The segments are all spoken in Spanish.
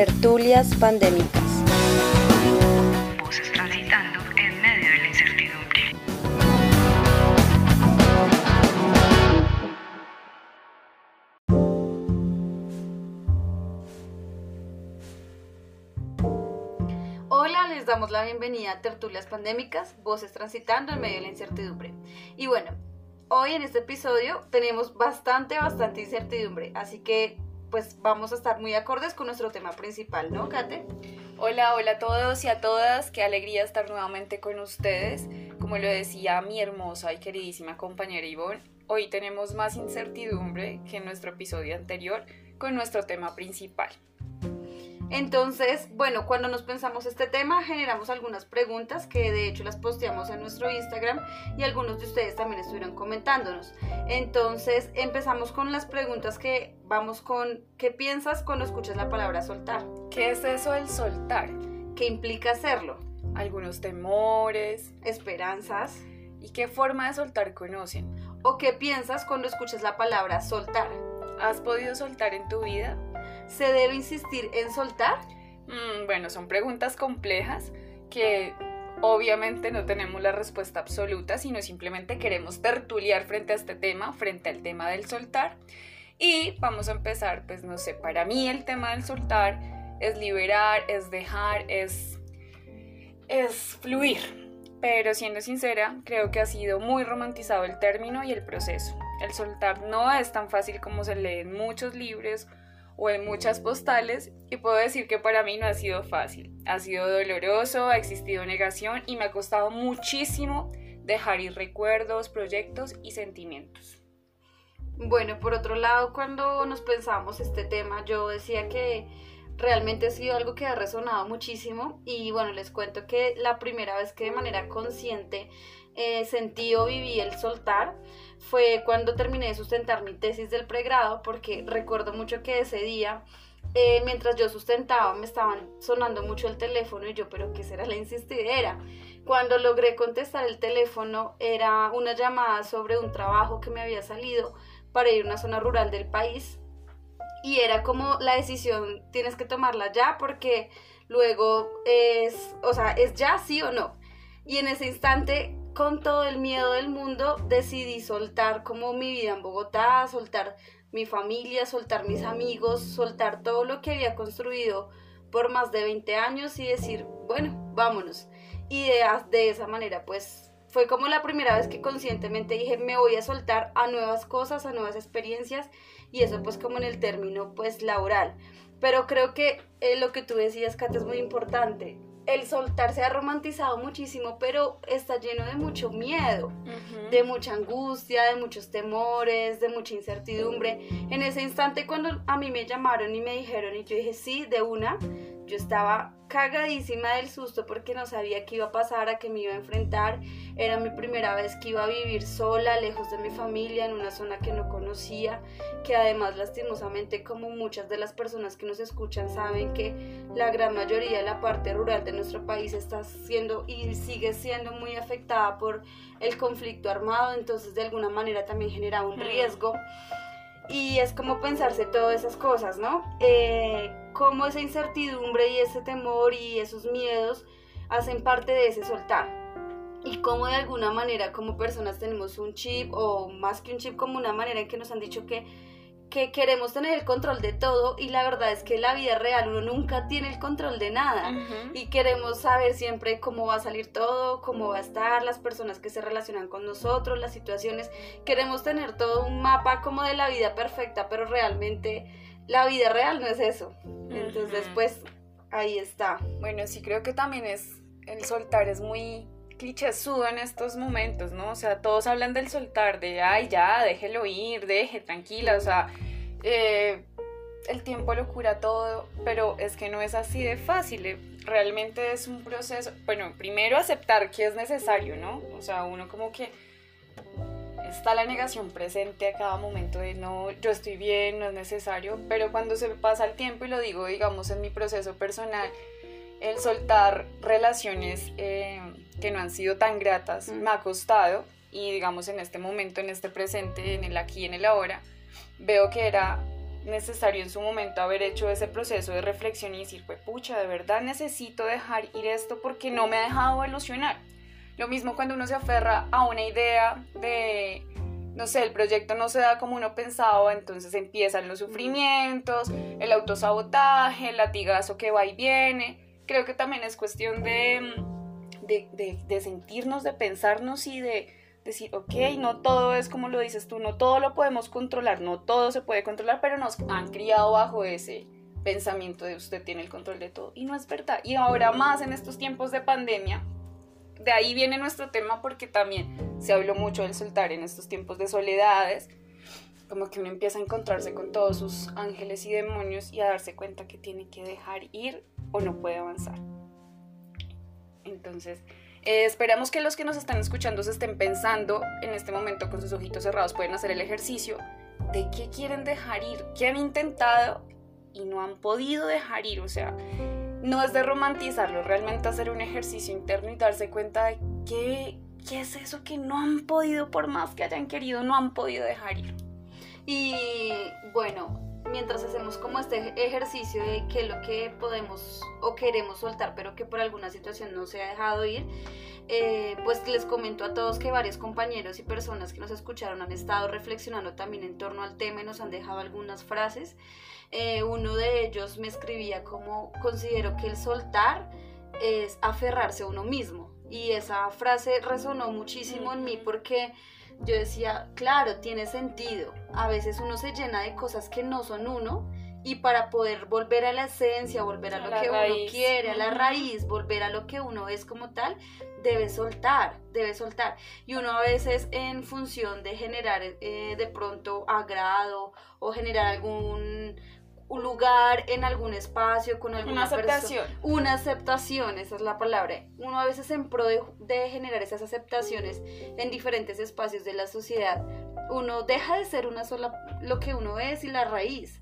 Tertulias pandémicas. Voces transitando en medio de la incertidumbre. Hola, les damos la bienvenida a Tertulias Pandémicas, Voces Transitando en medio de la incertidumbre. Y bueno, hoy en este episodio tenemos bastante, bastante incertidumbre, así que pues vamos a estar muy acordes con nuestro tema principal, ¿no, Kate? Hola, hola a todos y a todas, qué alegría estar nuevamente con ustedes. Como lo decía mi hermosa y queridísima compañera Ivonne, hoy tenemos más incertidumbre que en nuestro episodio anterior con nuestro tema principal. Entonces, bueno, cuando nos pensamos este tema, generamos algunas preguntas que de hecho las posteamos en nuestro Instagram y algunos de ustedes también estuvieron comentándonos. Entonces, empezamos con las preguntas que vamos con, ¿qué piensas cuando escuchas la palabra soltar? ¿Qué es eso del soltar? ¿Qué implica hacerlo? Algunos temores. Esperanzas. ¿Y qué forma de soltar conocen? ¿O qué piensas cuando escuchas la palabra soltar? ¿Has podido soltar en tu vida? ¿Se debe insistir en soltar? Mm, bueno, son preguntas complejas que obviamente no tenemos la respuesta absoluta, sino simplemente queremos tertuliar frente a este tema, frente al tema del soltar. Y vamos a empezar, pues no sé, para mí el tema del soltar es liberar, es dejar, es, es fluir. Pero siendo sincera, creo que ha sido muy romantizado el término y el proceso. El soltar no es tan fácil como se lee en muchos libros o en muchas postales y puedo decir que para mí no ha sido fácil. Ha sido doloroso, ha existido negación y me ha costado muchísimo dejar ir recuerdos, proyectos y sentimientos. Bueno, por otro lado, cuando nos pensamos este tema, yo decía que realmente ha sido algo que ha resonado muchísimo y bueno, les cuento que la primera vez que de manera consciente eh, sentí o viví el soltar fue cuando terminé de sustentar mi tesis del pregrado, porque recuerdo mucho que ese día, eh, mientras yo sustentaba, me estaban sonando mucho el teléfono y yo, pero ¿qué será la insistidera? Cuando logré contestar el teléfono, era una llamada sobre un trabajo que me había salido para ir a una zona rural del país y era como la decisión tienes que tomarla ya porque luego es, o sea, es ya sí o no. Y en ese instante con todo el miedo del mundo decidí soltar como mi vida en Bogotá, soltar mi familia, soltar mis amigos, soltar todo lo que había construido por más de 20 años y decir, bueno, vámonos. Y de, esa manera, pues fue como la primera vez que conscientemente dije, me voy a soltar a nuevas cosas, a nuevas experiencias y eso pues como en el término pues laboral. Pero creo que eh, lo que tú decías, Kate, es muy importante el soltar se ha romantizado muchísimo, pero está lleno de mucho miedo, de mucha angustia, de muchos temores, de mucha incertidumbre. En ese instante cuando a mí me llamaron y me dijeron y yo dije sí, de una, yo estaba cagadísima del susto porque no sabía qué iba a pasar, a qué me iba a enfrentar. Era mi primera vez que iba a vivir sola, lejos de mi familia, en una zona que no conocía, que además lastimosamente como muchas de las personas que nos escuchan saben que la gran mayoría de la parte rural de nuestro país está siendo y sigue siendo muy afectada por el conflicto armado, entonces de alguna manera también genera un riesgo. Y es como pensarse todas esas cosas, ¿no? Eh, cómo esa incertidumbre y ese temor y esos miedos hacen parte de ese soltar. Y cómo de alguna manera como personas tenemos un chip o más que un chip como una manera en que nos han dicho que que queremos tener el control de todo y la verdad es que en la vida real uno nunca tiene el control de nada. Y queremos saber siempre cómo va a salir todo, cómo va a estar, las personas que se relacionan con nosotros, las situaciones, queremos tener todo un mapa como de la vida perfecta, pero realmente la vida real no es eso. Entonces, pues ahí está. Bueno, sí creo que también es el soltar es muy clichésudo en estos momentos, ¿no? O sea, todos hablan del soltar, de, ay, ya, déjelo ir, deje, tranquila, o sea, eh, el tiempo lo cura todo, pero es que no es así de fácil, eh, realmente es un proceso, bueno, primero aceptar que es necesario, ¿no? O sea, uno como que está la negación presente a cada momento de no, yo estoy bien, no es necesario, pero cuando se pasa el tiempo y lo digo, digamos, en mi proceso personal, el soltar relaciones eh, que no han sido tan gratas me ha costado y digamos en este momento, en este presente, en el aquí, en el ahora, veo que era necesario en su momento haber hecho ese proceso de reflexión y decir, pues pucha, de verdad necesito dejar ir esto porque no me ha dejado evolucionar. Lo mismo cuando uno se aferra a una idea de, no sé, el proyecto no se da como uno pensaba, entonces empiezan los sufrimientos, el autosabotaje, el latigazo que va y viene. Creo que también es cuestión de, de, de sentirnos, de pensarnos y de decir, ok, no todo es como lo dices tú, no todo lo podemos controlar, no todo se puede controlar, pero nos han criado bajo ese pensamiento de usted tiene el control de todo. Y no es verdad. Y ahora más en estos tiempos de pandemia, de ahí viene nuestro tema porque también se habló mucho del soltar en estos tiempos de soledades, como que uno empieza a encontrarse con todos sus ángeles y demonios y a darse cuenta que tiene que dejar ir o no puede avanzar. Entonces, eh, esperamos que los que nos están escuchando se estén pensando en este momento con sus ojitos cerrados, pueden hacer el ejercicio de qué quieren dejar ir, qué han intentado y no han podido dejar ir. O sea, no es de romantizarlo, realmente hacer un ejercicio interno y darse cuenta de qué, es eso que no han podido, por más que hayan querido, no han podido dejar ir. Y bueno, mientras hacemos como este ejercicio de qué es lo que podemos o queremos soltar, pero que por alguna situación no se ha dejado ir, eh, pues les comento a todos que varios compañeros y personas que nos escucharon han estado reflexionando también en torno al tema y nos han dejado algunas frases. Eh, uno de ellos me escribía como considero que el soltar es aferrarse a uno mismo. Y esa frase resonó muchísimo en mí porque yo decía, claro, tiene sentido. A veces uno se llena de cosas que no son uno y para poder volver a la esencia, volver a, lo que uno quiere, a la raíz, volver a lo que uno es como tal, debe soltar, debe soltar. Y uno a veces en función de generar eh, de pronto agrado o generar algún un lugar en algún espacio con alguna una aceptación. Una aceptación, esa es la palabra. Uno a veces en pro de, de, generar esas aceptaciones en diferentes espacios de la sociedad, uno deja de ser una sola, lo que uno es y la raíz.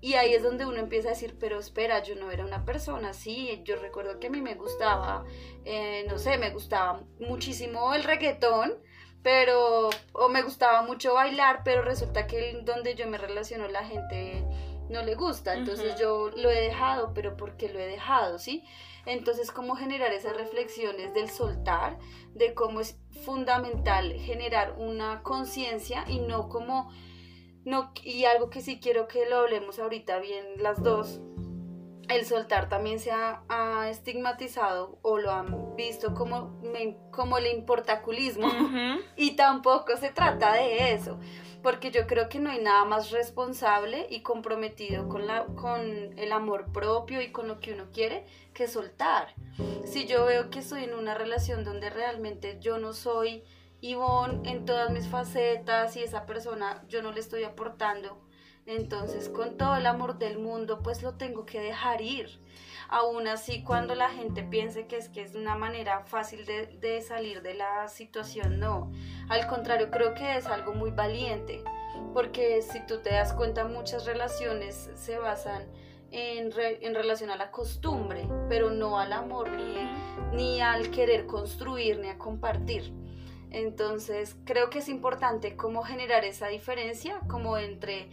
Y ahí es donde uno empieza a decir, pero espera, yo no era una persona así. Yo recuerdo que a mí me gustaba, eh, no sé, me gustaba muchísimo el reggaetón, pero, o me gustaba mucho bailar, pero resulta que donde yo me relaciono la gente no le gusta, entonces yo lo he dejado, pero ¿por qué lo he dejado? ¿Sí? Entonces, ¿cómo generar esas reflexiones del soltar, de cómo es fundamental generar una conciencia y no como, no, y algo que sí quiero que lo hablemos ahorita bien las dos, el soltar también se ha, estigmatizado o lo han visto como, como el importaculismo y tampoco se trata de eso porque yo creo que no hay nada más responsable y comprometido con, la, con el amor propio y con lo que uno quiere que soltar. Si yo veo que estoy en una relación donde realmente yo no soy Ivonne en todas mis facetas y esa persona yo no le estoy aportando, entonces con todo el amor del mundo pues lo tengo que dejar ir aún así cuando la gente piense que es que es una manera fácil de, salir de la situación, no. Al contrario, creo que es algo muy valiente, porque si tú te das cuenta, muchas relaciones se basan en, en relación a la costumbre, pero no al amor, ni, ni al querer construir, ni a compartir. Entonces, creo que es importante cómo generar esa diferencia, como entre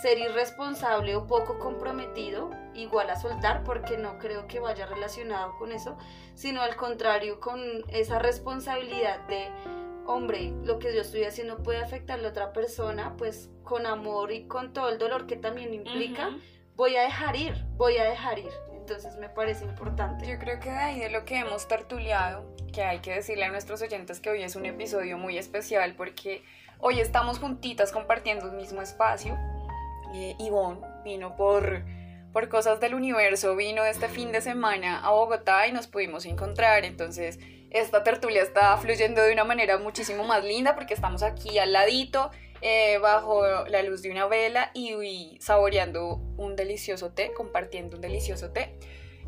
ser irresponsable o poco comprometido, igual a soltar, porque no creo que vaya relacionado con eso, sino al contrario, con esa responsabilidad de, hombre, lo que yo estoy haciendo puede afectar a la otra persona, pues con amor y con todo el dolor que también implica, voy a dejar ir, voy a dejar ir. Entonces me parece importante. Yo creo que de ahí de lo que hemos tertuliado, que hay que decirle a nuestros oyentes que hoy es un episodio muy especial porque hoy estamos juntitas compartiendo un mismo espacio eh, vino por, por cosas del universo, vino este fin de semana a Bogotá y nos pudimos encontrar. Entonces, esta tertulia está fluyendo de una manera muchísimo más linda porque estamos aquí al ladito, eh, bajo la luz de una vela y, saboreando un delicioso té, compartiendo un delicioso té.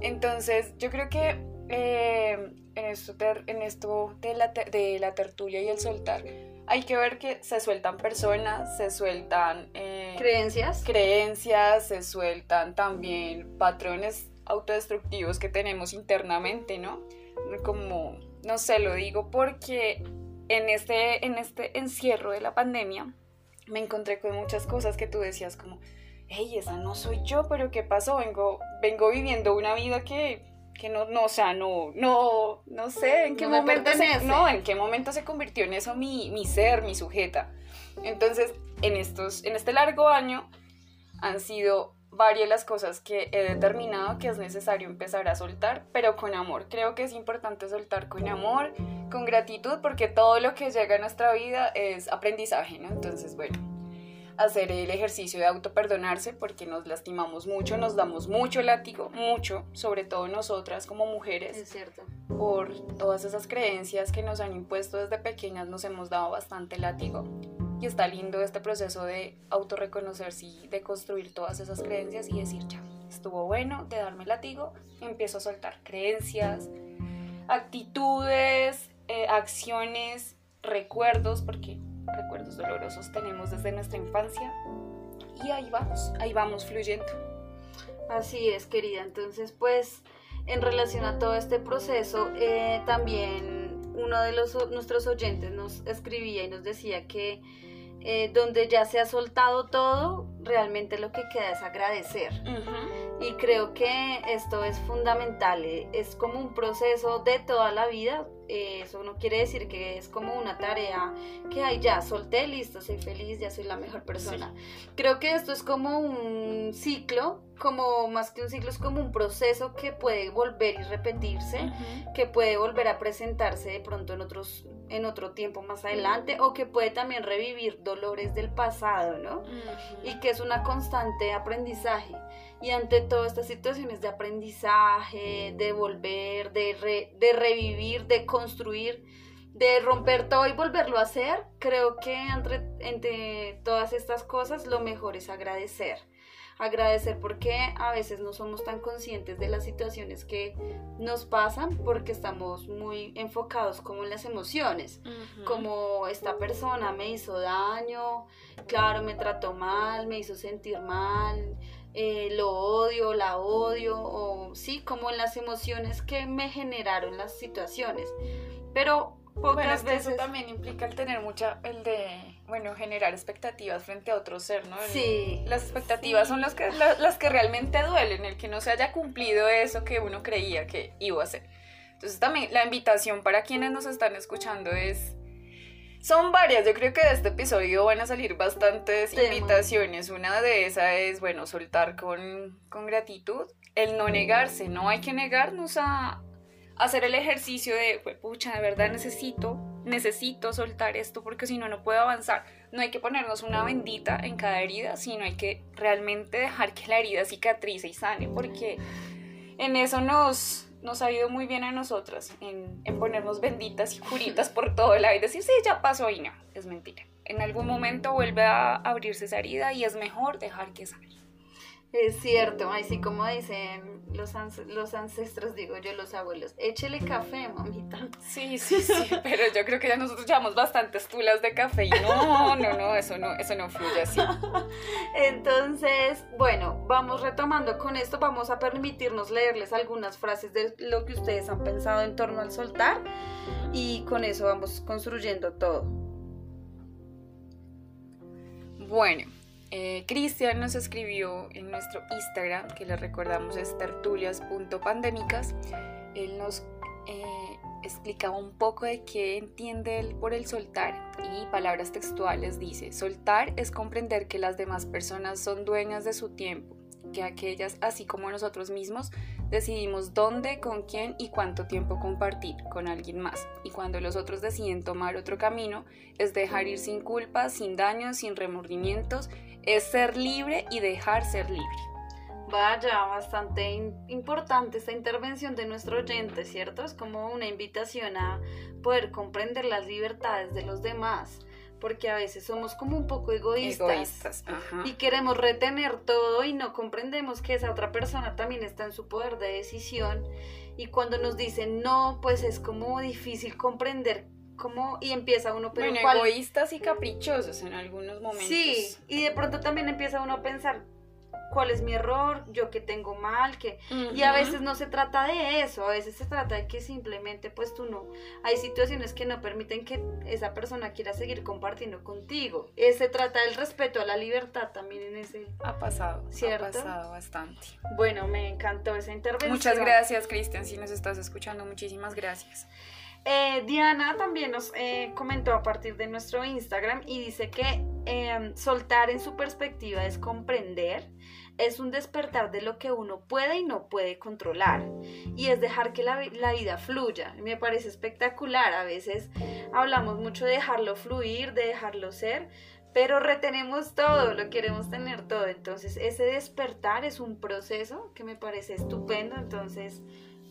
Entonces, yo creo que eh, en esto, en esto de, la, de la tertulia y el soltar, hay que ver que se sueltan personas, se sueltan eh, creencias. Creencias, se sueltan también patrones autodestructivos que tenemos internamente, ¿no? Como, no sé, lo digo porque en este, en este encierro de la pandemia me encontré con muchas cosas que tú decías como, hey, esa no soy yo, pero ¿qué pasó? Vengo, vengo viviendo una vida que, que no, no, o sea, no, no, no sé en qué No momento se, no, en qué momento se convirtió en eso mi, mi ser, mi sujeta. Entonces, en estos, en este largo año han sido varias las cosas que he determinado que es necesario empezar a soltar, pero con amor. Creo que es importante soltar con amor, con gratitud, porque todo lo que llega a nuestra vida es aprendizaje, ¿no? Entonces, bueno, hacer el ejercicio de autoperdonarse porque nos lastimamos mucho, nos damos mucho látigo, mucho, sobre todo nosotras como mujeres Es cierto. por todas esas creencias que nos han impuesto desde pequeñas, nos hemos dado bastante látigo. Y está lindo este proceso de autorreconocerse y de construir todas esas creencias y decir, ya, estuvo bueno de darme látigo, empiezo a soltar creencias, actitudes, eh, acciones, recuerdos, porque dolorosos tenemos desde nuestra infancia. Y ahí vamos, ahí vamos fluyendo. Así es, querida. Entonces, pues, en relación a todo este proceso, eh, también uno de los, nuestros oyentes nos escribía y nos decía que eh, donde ya se ha soltado todo, realmente lo que queda es agradecer. Y creo que esto es fundamental, eh, es como un proceso de toda la vida, eh, eso no quiere decir que es como una tarea que, ay, ya solté, listo, soy feliz, ya soy la mejor persona. Creo que esto es como un ciclo, como más que un ciclo, es como un proceso que puede volver y repetirse, que puede volver a presentarse de pronto en otros en otro tiempo más adelante o que puede también revivir dolores del pasado, ¿no? y que es una constante aprendizaje. Y ante todas estas situaciones de aprendizaje, de volver, de, re- de revivir, de construir, de romper todo y volverlo a hacer, creo que entre, entre todas estas cosas lo mejor es agradecer. Agradecer porque a veces no somos tan conscientes de las situaciones que nos pasan porque estamos muy enfocados como en las emociones como esta persona me hizo daño, claro, me trató mal, me hizo sentir mal, eh, lo odio, la odio, o sí, como en las emociones que me generaron las situaciones. Pero pocas Bueno, es que veces... eso también implica el tener mucha, el de, bueno, generar expectativas frente a otro ser, ¿no? El- Sí. Las expectativas son las que, la- las que realmente duelen, el que no se haya cumplido eso que uno creía que iba a hacer. Entonces también la invitación para quienes nos están escuchando es... Son varias, yo creo que de este episodio van a salir bastantes Temas. invitaciones. Una de esas es, bueno, soltar con, con gratitud, el no negarse, no hay que negarnos a hacer el ejercicio de, "Jue pucha, de verdad necesito, necesito soltar esto porque si no, no puedo avanzar. No hay que ponernos una bendita en cada herida, sino hay que realmente dejar que la herida cicatrice y sane, porque en eso nos, nos ha ido muy bien a nosotras, en, en ponernos benditas y curitas por todo lado y decir, sí, ya pasó y no, es mentira. En algún momento vuelve a abrirse esa herida y es mejor dejar que sane. Es cierto, así como dicen los, ans- los ancestros, digo yo, los abuelos, échele café, mamita. Sí, sí, sí, pero yo creo que ya nosotros llevamos bastantes tulas de café y no, no, no, eso no, eso no fluye así. Entonces, bueno, vamos retomando con esto, vamos a permitirnos leerles algunas frases de lo que ustedes han pensado en torno al soltar y con eso vamos construyendo todo. Bueno, eh, Cristian nos escribió en nuestro Instagram, que les recordamos es tertulias.pandémicas. Él nos eh, explicaba un poco de qué entiende él por el soltar y palabras textuales dice, soltar es comprender que las demás personas son dueñas de su tiempo, que aquellas, así como nosotros mismos, decidimos dónde, con quién y cuánto tiempo compartir con alguien más. Y cuando los otros deciden tomar otro camino, es dejar ir sin culpa, sin daños, sin remordimientos, es ser libre y dejar ser libre. Vaya, bastante importante esta intervención de nuestro oyente, ¿cierto? Es como una invitación a poder comprender las libertades de los demás, porque a veces somos como un poco egoístas. Egoístas. Ajá. Y queremos retener todo y no comprendemos que esa otra persona también está en su poder de decisión. Y cuando nos dicen no, pues es como difícil comprender cómo y empieza uno, pero bueno, ¿cuál? egoístas y caprichosos en algunos momentos. Sí, y de pronto también empieza uno a pensar, cuál es mi error, yo qué tengo mal, que y a veces no se trata de eso, a veces se trata de que simplemente pues tú no, hay situaciones que no permiten que esa persona quiera seguir compartiendo contigo. Eh, se trata del respeto a la libertad también en ese Ha pasado, ¿Cierto? ha pasado bastante. Bueno, me encantó esa intervención. Muchas gracias, Cristian, si nos estás escuchando, muchísimas gracias. Eh, Diana también nos eh, comentó a partir de nuestro Instagram y dice que eh, soltar en su perspectiva es comprender, es un despertar de lo que uno puede y no puede controlar y es dejar que la vida fluya. Me parece espectacular, a veces hablamos mucho de dejarlo fluir, de dejarlo ser, pero retenemos todo, lo queremos tener todo. Entonces ese despertar es un proceso que me parece estupendo, entonces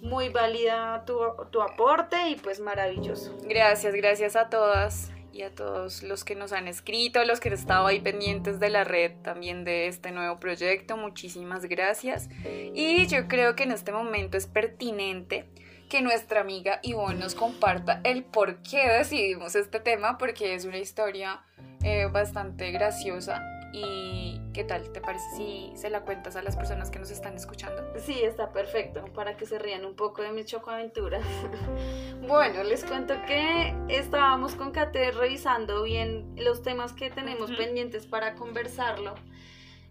muy válida tu, tu aporte y pues maravilloso. Gracias, gracias a todas y a todos los que nos han escrito, los que han estado ahí pendientes de la red también de este nuevo proyecto. Muchísimas gracias. Y yo creo que en este momento es pertinente que nuestra amiga Ivonne nos comparta el por qué decidimos este tema, porque es una historia eh, bastante graciosa. ¿Y qué tal? ¿Te parece si se la cuentas a las personas que nos están escuchando? Sí, está perfecto para que se rían un poco de mis chocoaventuras. bueno, les cuento que estábamos con Kate revisando bien los temas que tenemos pendientes para conversarlo.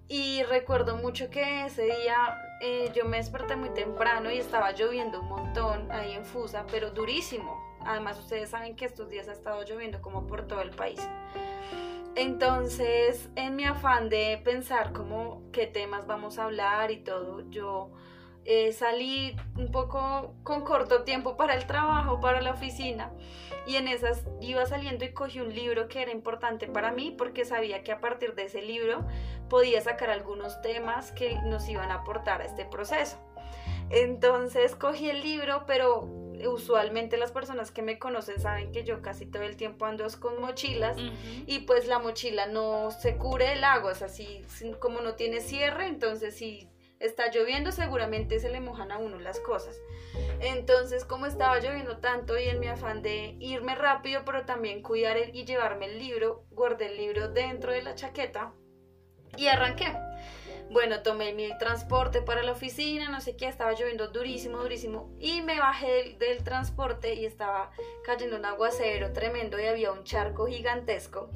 Y recuerdo mucho que ese día eh, yo me desperté muy temprano y estaba lloviendo un montón ahí en Fusa, pero durísimo. Además, ustedes saben que estos días ha estado lloviendo como por todo el país. Entonces, en mi afán de pensar como qué temas vamos a hablar y todo, yo eh, salí un poco con corto tiempo para el trabajo, para la oficina, y en esas iba saliendo y cogí un libro que era importante para mí porque sabía que a partir de ese libro podía sacar algunos temas que nos iban a aportar a este proceso. Entonces cogí el libro, pero usualmente las personas que me conocen saben que yo casi todo el tiempo ando con mochilas y pues la mochila no se cubre el agua, o sea, si, si- como no tiene cierre, entonces si está lloviendo seguramente se le mojan a uno las cosas. Entonces, como estaba lloviendo tanto y en mi afán de irme rápido, pero también cuidar el- y llevarme el libro, guardé el libro dentro de la chaqueta y arranqué. Bueno, tomé mi transporte para la oficina, no sé qué, estaba lloviendo durísimo, durísimo, y me bajé del, del transporte y estaba cayendo un aguacero tremendo y había un charco gigantesco.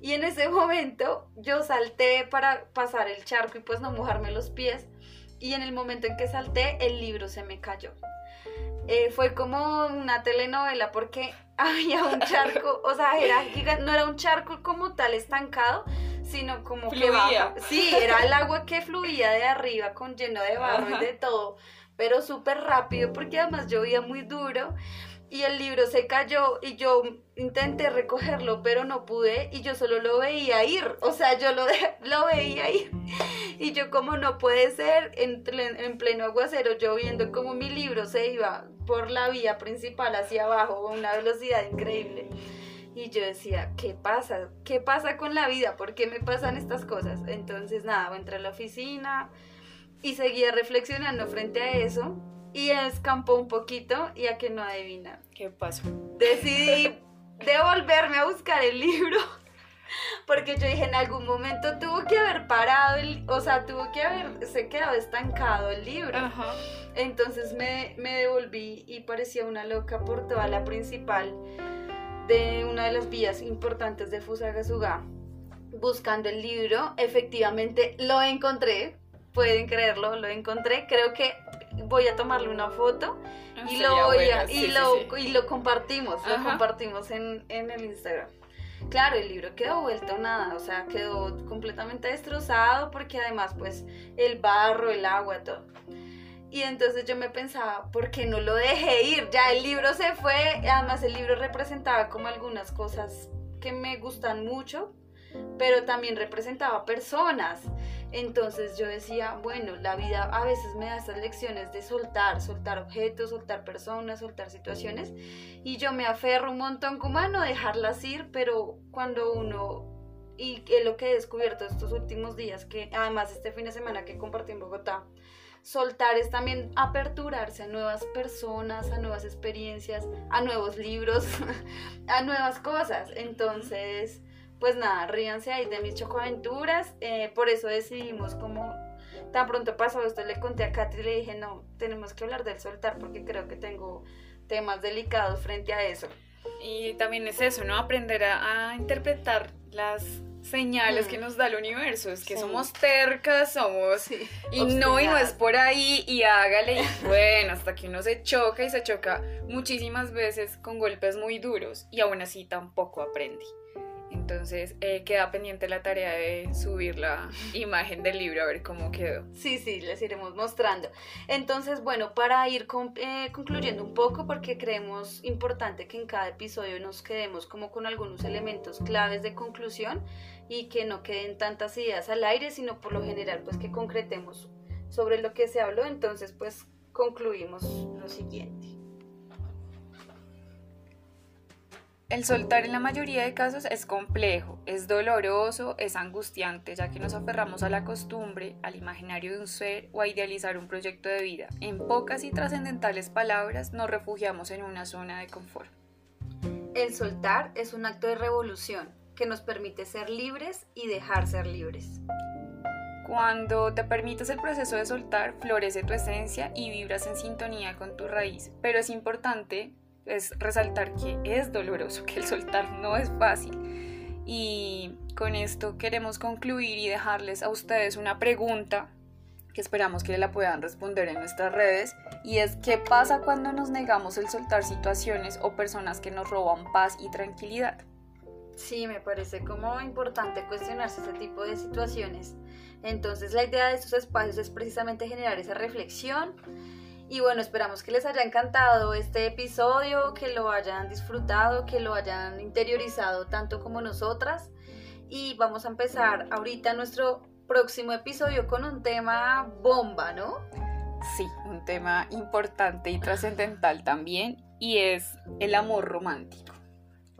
Y en ese momento yo salté para pasar el charco y pues no mojarme los pies. Y en el momento en que salté, el libro se me cayó. Eh, fue como una telenovela porque había un charco, o sea, era no era un charco como tal estancado, sino como que Fluía. baja. Sí, era el agua que fluía de arriba con lleno de barro Ajá. y de todo, pero súper rápido porque además llovía muy duro y el libro se cayó y yo intenté recogerlo pero no pude y yo solo lo veía ir, o sea, yo lo, lo veía ir y yo como no puede ser en, en pleno aguacero yo viendo como mi libro se iba por la vía principal hacia abajo a una velocidad increíble. Y yo decía, ¿qué pasa? ¿Qué pasa con la vida? ¿Por qué me pasan estas cosas? Entonces, nada, entré a la oficina y seguía reflexionando frente a eso y escampó un poquito y a que no adivina. ¿Qué pasó? Decidí devolverme a buscar el libro porque yo dije, en algún momento tuvo que haber parado, el, o sea, tuvo que haberse quedado estancado el libro. Ajá. Entonces me, me devolví y parecía una loca por toda la principal de una de las vías importantes de Fusagasugá. Buscando el libro, efectivamente lo encontré, pueden creerlo, lo encontré. Creo que voy a tomarle una foto y Sería lo, voy a- bueno, y, sí, lo, sí. y lo compartimos, lo compartimos en, en el Instagram. Claro, el libro quedó vuelto nada, o sea, quedó completamente destrozado porque además pues el barro, el agua, todo. Y entonces yo me pensaba, ¿por qué no lo dejé ir? Ya el libro se fue, además el libro representaba como algunas cosas que me gustan mucho, pero también representaba personas. Entonces yo decía, bueno, la vida a veces me da estas lecciones de soltar, soltar objetos, soltar personas, soltar situaciones, y yo me aferro un montón como a no dejarlas ir, pero cuando uno, y es lo que he descubierto estos últimos días, que además este fin de semana que compartí en Bogotá, soltar es también aperturarse a nuevas personas, a nuevas experiencias, a nuevos libros, a nuevas cosas. Entonces, pues nada, ríanse ahí de mis chocoaventuras. eh, por eso decidimos como tan pronto pasó esto, le conté a Katy y le dije, no, tenemos que hablar del soltar porque creo que tengo temas delicados frente a eso. Y también es eso, ¿no? Aprender a, a interpretar las señales Mm. que nos da el universo, es que Sí. somos tercas, somos Sí, y no, y no es por ahí, y hágale, y bueno, hasta que uno se choca y se choca muchísimas veces con golpes muy duros y aún así tampoco aprende. Entonces eh, queda pendiente la tarea de subir la imagen del libro a ver cómo quedó. Sí, sí, les iremos mostrando. Entonces, bueno, para ir con- eh, concluyendo un poco, porque creemos importante que en cada episodio nos quedemos como con algunos elementos claves de conclusión y que no queden tantas ideas al aire, sino por lo general, pues que concretemos sobre lo que se habló. Entonces, pues concluimos lo siguiente. El soltar en la mayoría de casos es complejo, es doloroso, es angustiante, ya que nos aferramos a la costumbre, al imaginario de un ser o a idealizar un proyecto de vida. En pocas y trascendentales palabras, nos refugiamos en una zona de confort. El soltar es un acto de revolución que nos permite ser libres y dejar ser libres. Cuando te permites el proceso de soltar, florece tu esencia y vibras en sintonía con tu raíz. Pero es importante es resaltar que es doloroso, que el soltar no es fácil. Y con esto queremos concluir y dejarles a ustedes una pregunta que esperamos que la puedan responder en nuestras redes y es qué pasa cuando nos negamos el soltar situaciones o personas que nos roban paz y tranquilidad. Sí, me parece como importante cuestionarse ese tipo de situaciones. Entonces la idea de estos espacios es precisamente generar esa reflexión. Y bueno, esperamos que les haya encantado este episodio, que lo hayan disfrutado, que lo hayan interiorizado tanto como nosotras. Y vamos a empezar ahorita nuestro próximo episodio con un tema bomba, ¿no? Sí, un tema importante y trascendental también y es el amor romántico.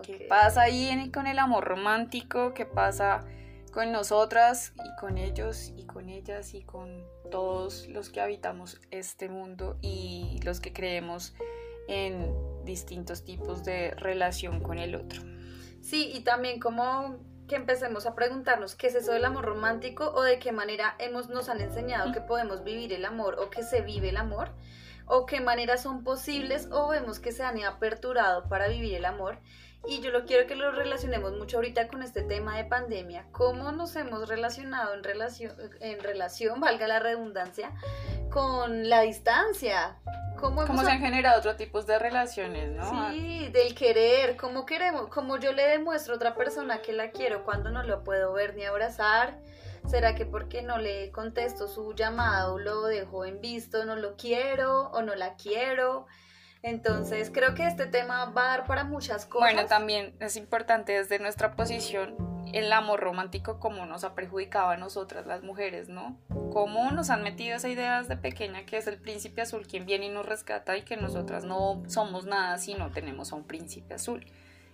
¿Qué pasa ahí con el amor romántico? ¿Qué pasa con nosotras y con ellos y con ellas y con todos los que habitamos este mundo y los que creemos en distintos tipos de relación con el otro? Sí, y también como que empecemos a preguntarnos qué es eso del amor romántico o de qué manera hemos, nos han enseñado que podemos vivir el amor o que se vive el amor o qué maneras son posibles o vemos que se han aperturado para vivir el amor. Y yo lo quiero que lo relacionemos mucho ahorita con este tema de pandemia, cómo nos hemos relacionado en relación, en relación, valga la redundancia, con la distancia. ¿Cómo, ¿Cómo se han generado otros tipos de relaciones, no? Sí, del querer, como queremos, como yo le demuestro a otra persona que la quiero cuando no lo puedo ver ni abrazar. ¿Será que porque no le contesto su llamado lo dejo en visto, no lo quiero o no la quiero? Entonces creo que este tema va a dar para muchas cosas. Bueno, también es importante desde nuestra posición el amor romántico como nos ha perjudicado a nosotras las mujeres, ¿no? Cómo nos han metido esa idea desde pequeña que es el príncipe azul quien viene y nos rescata y que nosotras no somos nada si no tenemos a un príncipe azul.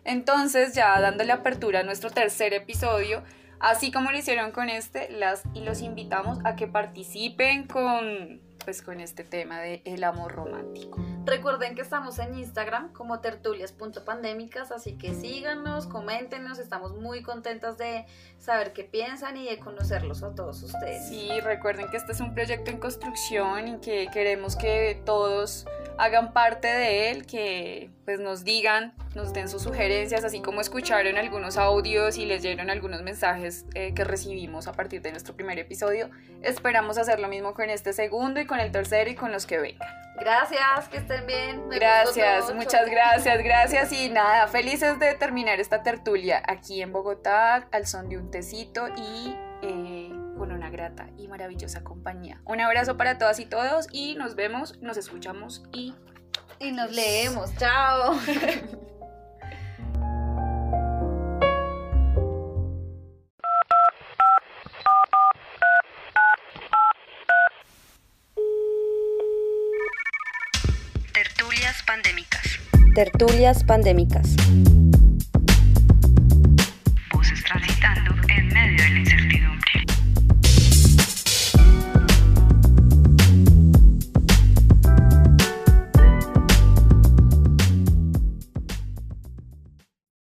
Entonces, ya dándole apertura a nuestro tercer episodio, así como lo hicieron con este, las y los invitamos a que participen con pues con este tema de el amor romántico. Recuerden que estamos en Instagram como tertulias.pandémicas, así que síganos, coméntenos, estamos muy contentas de saber qué piensan y de conocerlos a todos ustedes. Sí, recuerden que este es un proyecto en construcción y que queremos que todos hagan parte de él, que pues nos digan, nos den sus sugerencias, así como escucharon algunos audios y leyeron algunos mensajes eh, que recibimos a partir de nuestro primer episodio. Esperamos hacer lo mismo con este segundo y con el tercero y con los que vengan. Gracias, que estén bien. Me Gracias, muchas gracias, gracias y nada, felices de terminar esta tertulia aquí en Bogotá al son de un tecito y con una grata y maravillosa compañía. Un abrazo para todas y todos y nos vemos, nos escuchamos y Y nos leemos. Chao. Tertulias pandémicas. Tertulias pandémicas.